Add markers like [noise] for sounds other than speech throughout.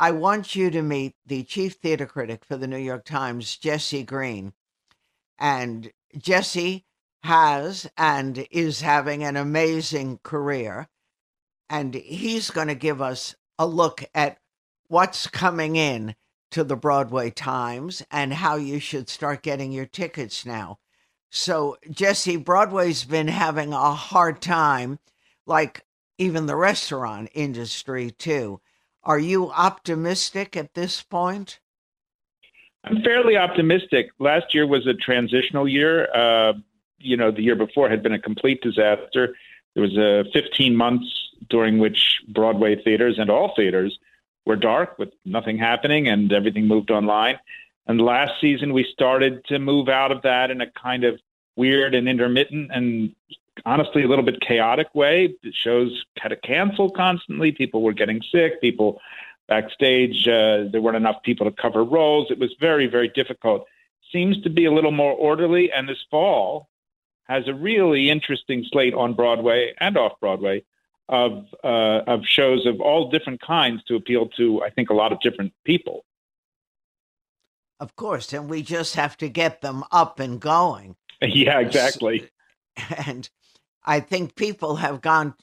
I want you to meet the chief theater critic for the New York Times, Jesse Green. And Jesse has and is having an amazing career. And he's going to give us a look at what's coming in to the Broadway Times and how you should start getting your tickets now. So, Jesse, Broadway's been having a hard time, like even the restaurant industry, too. Are you optimistic at this point? I'm fairly optimistic. Last year was a transitional year. Uh, you know, the year before had been a complete disaster. There was a 15 months during which Broadway theaters and all theaters were dark with nothing happening and everything moved online. And last season, we started to move out of that in a kind of weird and intermittent and honestly a little bit chaotic way. The shows had to cancel constantly. People were getting sick. People backstage, uh, there weren't enough people to cover roles. It was very, very difficult. Seems to be a little more orderly. And this fall has a really interesting slate on Broadway and off Broadway of uh, of shows of all different kinds to appeal to, I think, a lot of different people. Of course, and we just have to get them up and going. [laughs] Yeah, exactly. And I think people have gone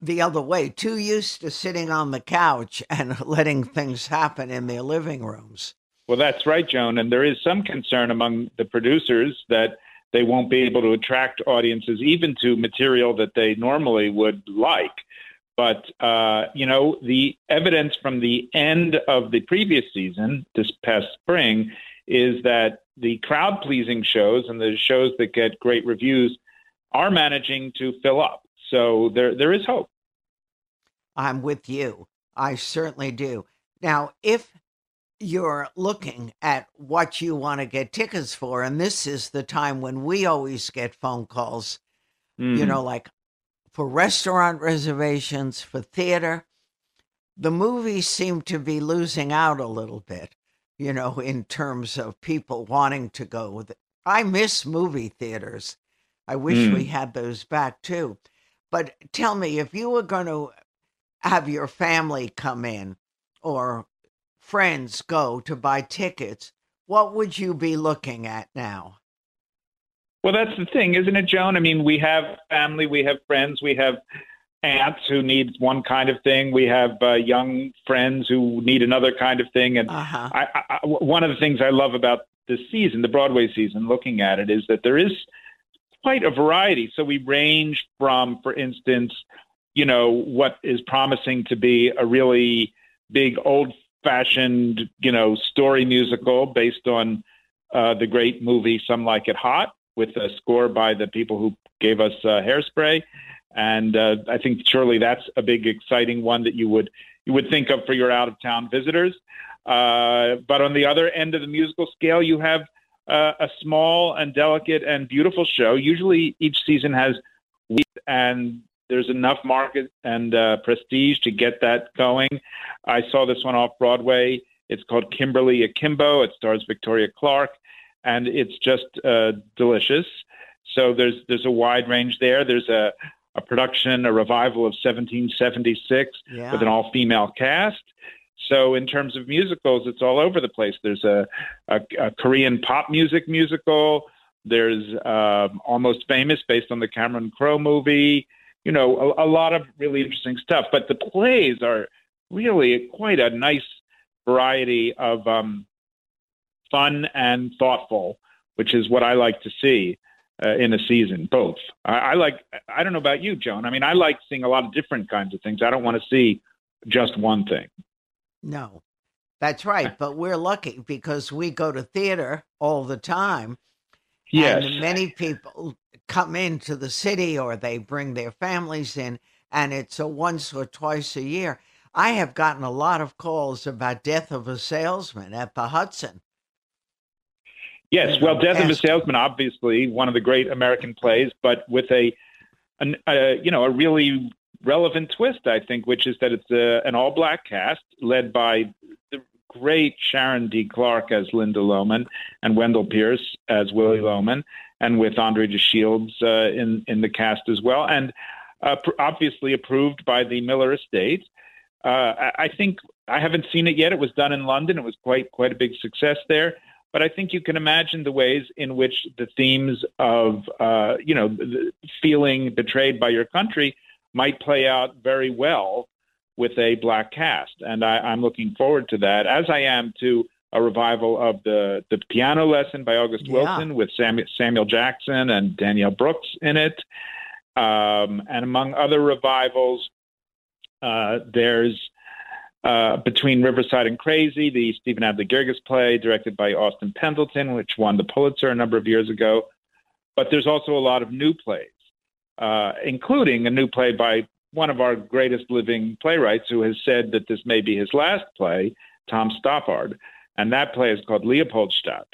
the other way, too used to sitting on the couch [laughs] and letting things happen in their living rooms. Well, that's right, Joan. And there is some concern among the producers that they won't be able to attract audiences even to material that they normally would like. But, uh, you know, the evidence from the end of the previous season, this past spring, is that the crowd pleasing shows and the shows that get great reviews are managing to fill up. So there there is hope. I'm with you. I certainly do. Now, if you're looking at what you want to get tickets for, and this is the time when we always get phone calls, mm. you mm-hmm. know, like for restaurant reservations, for theater, the movies seem to be losing out a little bit, you know, in terms of people wanting to go. I miss movie theaters. I wish mm. we had those back too. But tell me, if you were going to have your family come in or friends go to buy tickets, what would you be looking at now? Well, that's the thing, isn't it, Joan? I mean, we have family, we have friends, we have aunts who need one kind of thing. We have uh, young friends who need another kind of thing. And uh-huh. I, I, one of the things I love about this season, the Broadway season, looking at it, is that there is quite a variety. So we range from, for instance, you know, what is promising to be a really big old fashioned, you know, story musical based on uh, the great movie Some Like It Hot with a score by the people who gave us uh, Hairspray. And uh, I think surely that's a big, exciting one that you would you would think of for your out of town visitors. Uh, but on the other end of the musical scale, you have uh, a small and delicate and beautiful show. Usually, each season has and there's enough market and uh, prestige to get that going. I saw this one off Broadway. It's called Kimberly Akimbo. It stars Victoria Clark, and it's just uh, delicious. So there's there's a wide range there. There's a a production, a revival of 1776 yeah. with an all female cast. So in terms of musicals, it's all over the place. There's a, a, a Korean pop music musical. There's um, Almost Famous, based on the Cameron Crowe movie. You know, a, a lot of really interesting stuff. But the plays are really quite a nice variety of um, fun and thoughtful, which is what I like to see uh, in a season. Both. I, I like. I don't know about you, Joan. I mean, I like seeing a lot of different kinds of things. I don't want to see just one thing. No, that's right. But we're lucky because we go to theater all the time. Yes. And many people come into the city or they bring their families in, and it's a once or twice a year. I have gotten a lot of calls about Death of a Salesman at the Hudson. Yes, well, Death of a Salesman, obviously one of the great American plays, but with a, an, a you know, a really relevant twist, I think, which is that it's a, an all-black cast led by the great Sharon D. Clarke as Linda Loman and Wendell Pierce as Willie Loman, and with Andre de Shields uh, in in the cast as well, and uh, obviously approved by the Miller estate. Uh, I think I haven't seen it yet. It was done in London. It was quite quite a big success there. But I think you can imagine the ways in which the themes of uh, you know feeling betrayed by your country might play out very well with a black cast, and I, I'm looking forward to that. As I am to a revival of the the piano lesson by August yeah. Wilson with Samuel, Samuel Jackson and Danielle Brooks in it, um, and among other revivals, uh, there's uh, Between Riverside and Crazy, the Stephen Adly Guirgis play directed by Austin Pendleton, which won the Pulitzer a number of years ago. But there's also a lot of new plays, uh, including a new play by one of our greatest living playwrights who has said that this may be his last play, Tom Stoppard. And that play is called Leopoldstadt.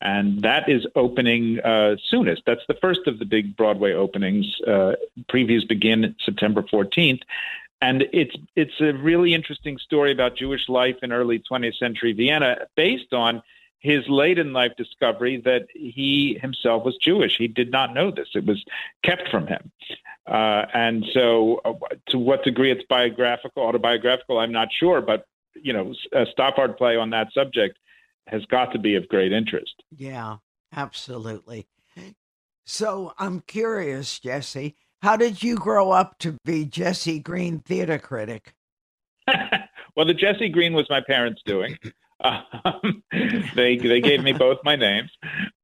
And that is opening uh, soonest. That's the first of the big Broadway openings. Uh, previews begin September 14th. And it's it's a really interesting story about Jewish life in early 20th century Vienna, based on his late in life discovery that he himself was Jewish. He did not know this; it was kept from him. Uh, and so, uh, to what degree it's biographical, autobiographical, I'm not sure. But you know, a Stoppard play on that subject has got to be of great interest. Yeah, absolutely. So I'm curious, Jesse. How did you grow up to be Jesse Green theater critic? [laughs] well, the Jesse Green was my parents' doing. Um, they they gave me both my names,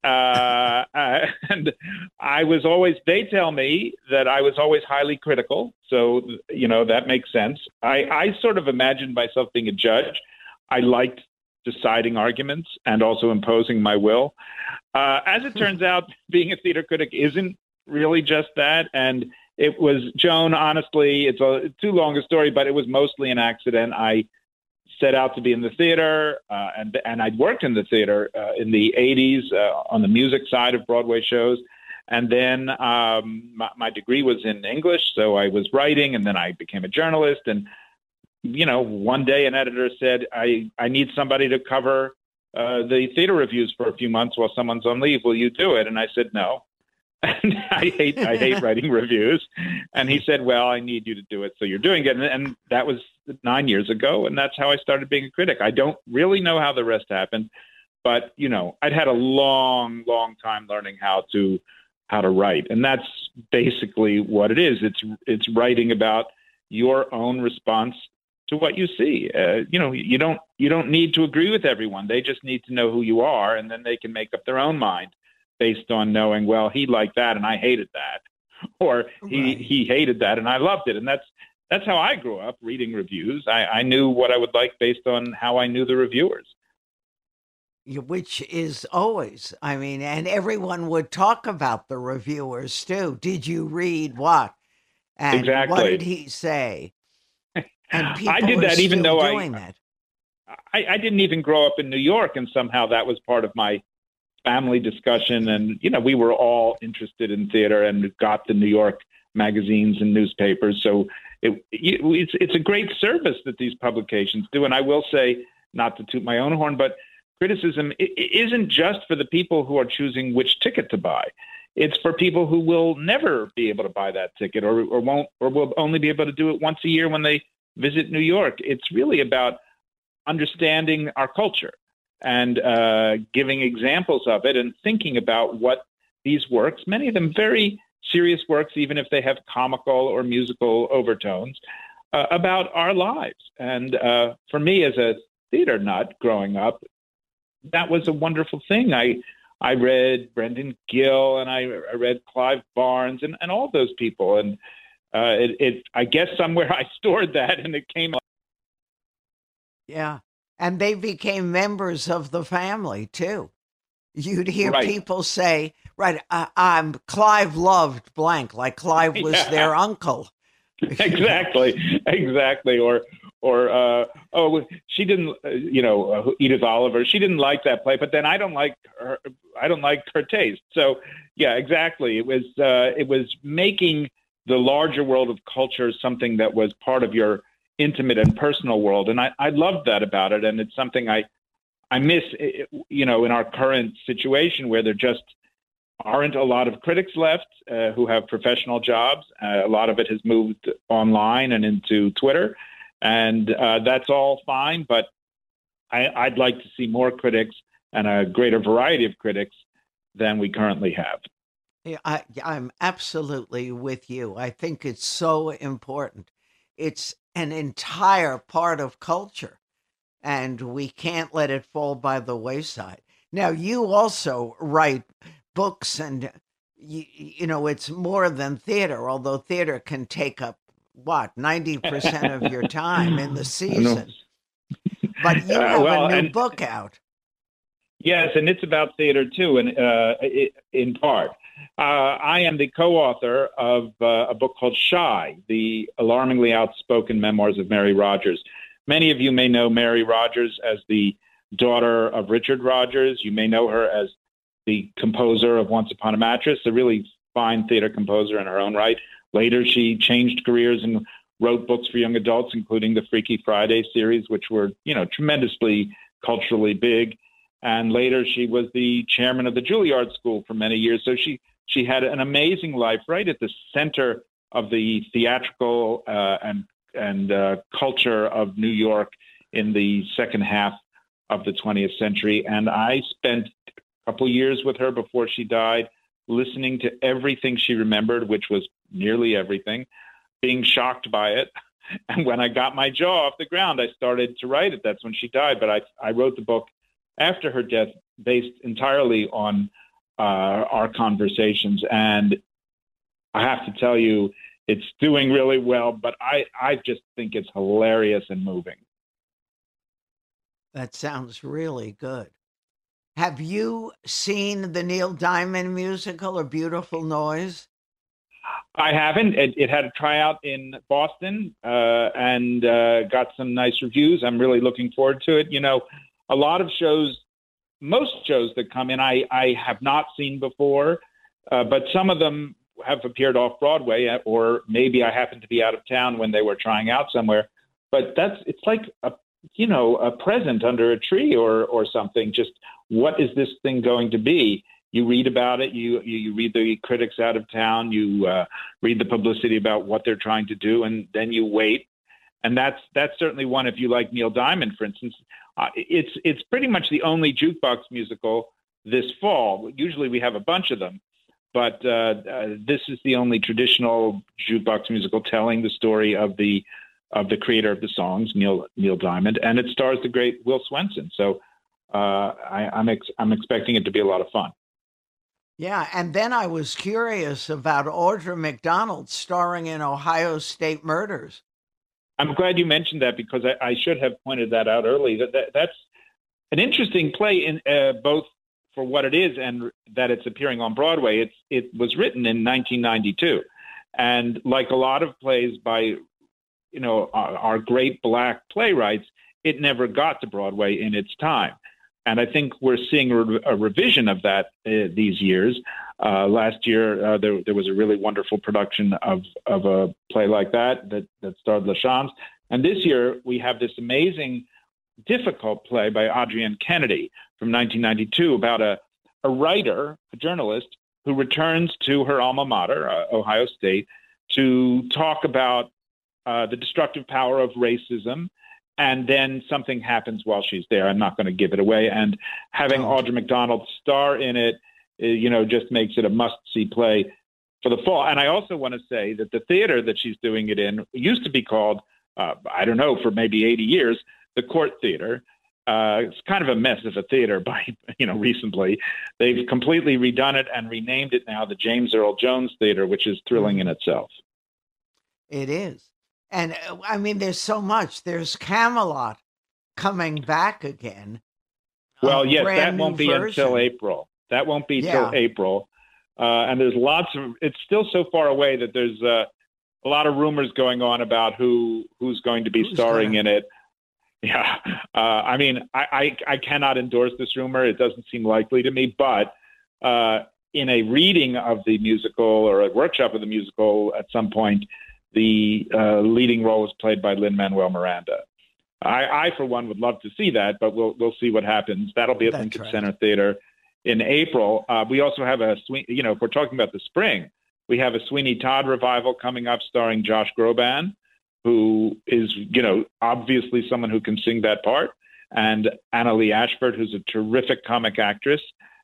uh, uh, and I was always. They tell me that I was always highly critical, so you know that makes sense. I I sort of imagined myself being a judge. I liked deciding arguments and also imposing my will. Uh, as it turns out, [laughs] being a theater critic isn't really just that. And it was Joan. Honestly, it's a too long a story, but it was mostly an accident. I set out to be in the theater, uh, and and I'd worked in the theater uh, in the '80s uh, on the music side of Broadway shows. And then um, my, my degree was in English, so I was writing, and then I became a journalist. And you know, one day an editor said, "I I need somebody to cover uh, the theater reviews for a few months while someone's on leave. Will you do it?" And I said, "No." And I hate I hate [laughs] writing reviews. And he said, "Well, I need you to do it, so you're doing it." And, and, that was nine years ago, and that's how I started being a critic. I don't really know how the rest happened, but you know, I'd had a long, long time learning how to how to write, and that's basically what it is. It's it's writing about your own response to what you see. Uh, you know, you don't you don't need to agree with everyone. They just need to know who you are, and then they can make up their own mind based on knowing, well, he liked that and I hated that, [laughs] or he right. he hated that and I loved it, and that's that's how I grew up reading reviews. I, I knew what I would like based on how I knew the reviewers. Which is always, I mean, and everyone would talk about the reviewers too. Did you read what? And exactly. What did he say? [laughs] And people I did that even though I, I, I didn't even grow up in New York, and somehow that was part of my family discussion, and you know, we were all interested in theater and got the New York magazines and newspapers. So it, it's it's a great service that these publications do. And I will say, not to toot my own horn, but criticism isn't just for the people who are choosing which ticket to buy. It's for people who will never be able to buy that ticket, or or won't, or will only be able to do it once a year when they visit New York. It's really about understanding our culture and uh, giving examples of it and thinking about what these works, many of them very serious works, even if they have comical or musical overtones, uh, about our lives. And uh, for me, as a theater nut growing up, that was a wonderful thing. I I read Brendan Gill and I, I read Clive Barnes and, and all those people. And uh, it, it, I guess somewhere [laughs] I stored that and it came. Up. Yeah and they became members of the family too. You'd hear right. people say, "Right, I, am Clive loved blank," like Clive [laughs] was yeah. their uncle. [laughs] exactly, exactly. Or or uh, oh, she didn't, uh, you know, uh, Edith Oliver, she didn't like that play, but then I don't like her, I don't like her taste. So, yeah, exactly. It was uh, it was making the larger world of culture something that was part of your intimate and personal world, and I I loved that about it, and it's something I I miss, you know, in our current situation where there just aren't a lot of critics left uh, who have professional jobs. Uh, a lot of it has moved online and into Twitter and uh, that's all fine. But I, would like to see more critics and a greater variety of critics than we currently have. Yeah, I, I'm absolutely with you. I think it's so important. It's an entire part of culture, and we can't let it fall by the wayside. Now, you also write books, and you, you know, it's more than theater, although theater can take up what ninety percent of your time in the [laughs] season. But you uh, have uh, well, a new and, book out. Yes, and it's about theater too, and uh, in part. Uh, I am the co-author of uh, a book called Shy: The Alarmingly Outspoken Memoirs of Mary Rodgers. Many of you may know Mary Rodgers as the daughter of Richard Rodgers. You may know her as the composer of Once Upon a Mattress, a really fine theater composer in her own right. Later, she changed careers and wrote books for young adults, including the Freaky Friday series, which were, you know, tremendously culturally big. And later, she was the chairman of the Juilliard School for many years. So she she had an amazing life, right at the center of the theatrical uh, and and uh, culture of New York in the second half of the 20th century. And I spent a couple years with her before she died, listening to everything she remembered, which was nearly everything, being shocked by it. [laughs] And when I got my jaw off the ground, I started to write it. That's when she died. But I, I wrote the book after her death based entirely on uh, our conversations. And I have to tell you, it's doing really well, but I, I just think it's hilarious and moving. That sounds really good. Have you seen the Neil Diamond musical, A Beautiful Noise? I haven't. It, it had a tryout in Boston uh, and uh, got some nice reviews. I'm really looking forward to it. You know, a lot of shows, most shows that come in, I, I have not seen before, uh, but some of them have appeared off Broadway, uh, or maybe I happened to be out of town when they were trying out somewhere. But that's it's like a you know a present under a tree or or something. Just what is this thing going to be? you read about it. You you, you read the critics out of town. You uh, read the publicity about what they're trying to do, and then you wait. And that's that's certainly one. If you like Neil Diamond, for instance, uh, it's it's pretty much the only jukebox musical this fall. Usually we have a bunch of them, but uh, uh, this is the only traditional jukebox musical telling the story of the of the creator of the songs, Neil Neil Diamond, and it stars the great Will Swenson. So uh, I, I'm ex- I'm expecting it to be a lot of fun. Yeah, and then I was curious about Audra McDonald starring in Ohio State Murders. I'm glad you mentioned that because I, I should have pointed that out early. That, that that's an interesting play in uh, both for what it is and that it's appearing on Broadway. It's it was written in 1992, and like a lot of plays by you know our, our great black playwrights, it never got to Broadway in its time. And I think we're seeing a, revision of that uh, these years. Uh, last year, uh, there, there, was a really wonderful production of, of a play like that that, that starred LaChanze. And this year, we have this amazing, difficult play by Adrienne Kennedy from 1992 about a, a writer, a journalist, who returns to her alma mater, uh, Ohio State, to talk about uh, the destructive power of racism and then something happens while she's there. I'm not going to give it away. And having oh. Audra McDonald star in it, eh, you know, just makes it a must-see play for the fall. And I also want to say that the theater that she's doing it in used to be called, uh, I don't know, for maybe 80 years, the Cort Theater. Uh, it's kind of a mess of a theater [laughs] by you know recently. They've completely redone it and renamed it now the James Earl Jones Theater, which is thrilling in itself. It is. And uh, I mean, there's so much. There's Camelot coming back again. Well, yes, that won't be version. until April. That won't be yeah. till April. Uh, and there's lots of. It's still so far away that there's uh, a lot of rumors going on about who who's going to be who's starring in it. [laughs] Yeah, uh, I mean, I, I, I cannot endorse this rumor. It doesn't seem likely to me, but uh, in a reading of the musical or a workshop of the musical at some point, the uh, leading role was played by Lin Manuel Miranda. I, I, for one, would love to see that, but we'll we'll see what happens. That'll be at That's Lincoln right. Center Theater in April. Uh, we also have a you know, if we're talking about the spring, we have a Sweeney Todd revival coming up starring Josh Groban, who is, you know, obviously someone who can sing that part, and Annaleigh Ashford, who's a terrific comic actress.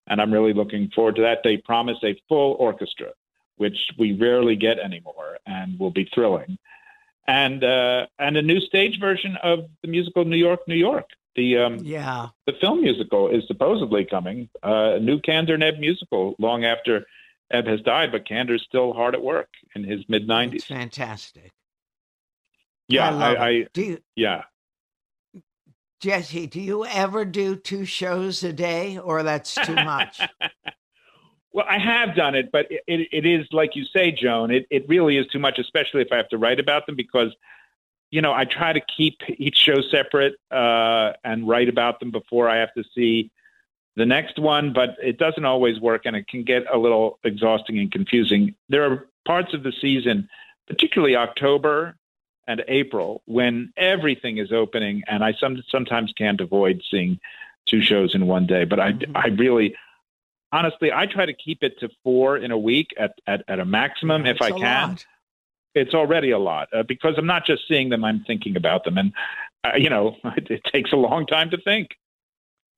And I'm really looking forward to that. They promise a full orchestra, which we rarely get anymore, and will be thrilling. And uh, and a new stage version of the musical New York, New York. The um, yeah, the film musical is supposedly coming. Uh, a new Kander and Ebb musical, long after Ebb has died, but Kander's still hard at work in his mid 90s. Fantastic. Yeah, I, I, I do you, yeah. Jesse, do you ever do two shows a day, or that's too much? [laughs] well, I have done it, but it, it, it is like you say, Joan. It it really is too much, especially if I have to write about them, because you know I try to keep each show separate uh, and write about them before I have to see the next one, but it doesn't always work and it can get a little exhausting and confusing. There are parts of the season, particularly October and April, when everything is opening, and I some, sometimes can't avoid seeing two shows in one day. But I, mm-hmm. I really, honestly, I try to keep it to four in a week at, at, at a maximum if I can. Lot. It's already a lot uh, because I'm not just seeing them; I'm thinking about them, and uh, you know, [laughs] it, it takes a long time to think.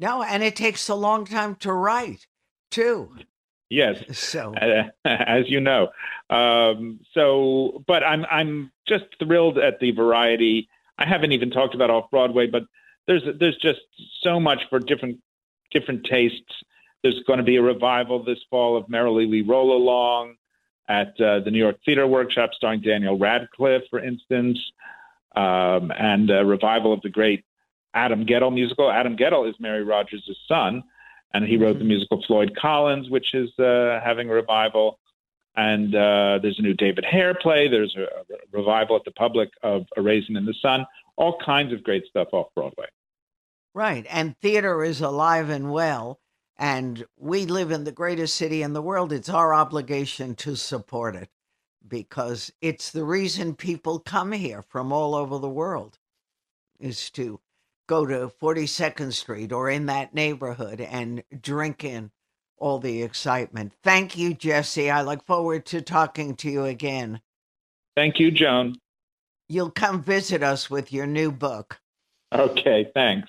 No, and it takes a long time to write, too. Yes. So, uh, [laughs] as you know, um, so but I'm I'm just thrilled at the variety. I haven't even talked about off Broadway, but there's there's just so much for different different tastes. There's going to be a revival this fall of Merrily We Roll Along at uh, the New York Theater Workshop, starring Daniel Radcliffe, for instance, um, and a revival of the great Adam Guettel musical. Adam Guettel is Mary Rodgers' son, and he wrote mm-hmm. the musical Floyd Collins, which is uh, having a revival. And uh, there's a new David Hare play. There's a, a, revival at the public of A Raisin in the Sun. All kinds of great stuff off Broadway. Right. And theater is alive and well. And we live in the greatest city in the world. It's our obligation to support it because it's the reason people come here from all over the world is to go to 42nd Street or in that neighborhood and drink in all the excitement. Thank you, Jesse. I look forward to talking to you again. Thank you, Joan. You'll come visit us with your new book. Okay, thanks.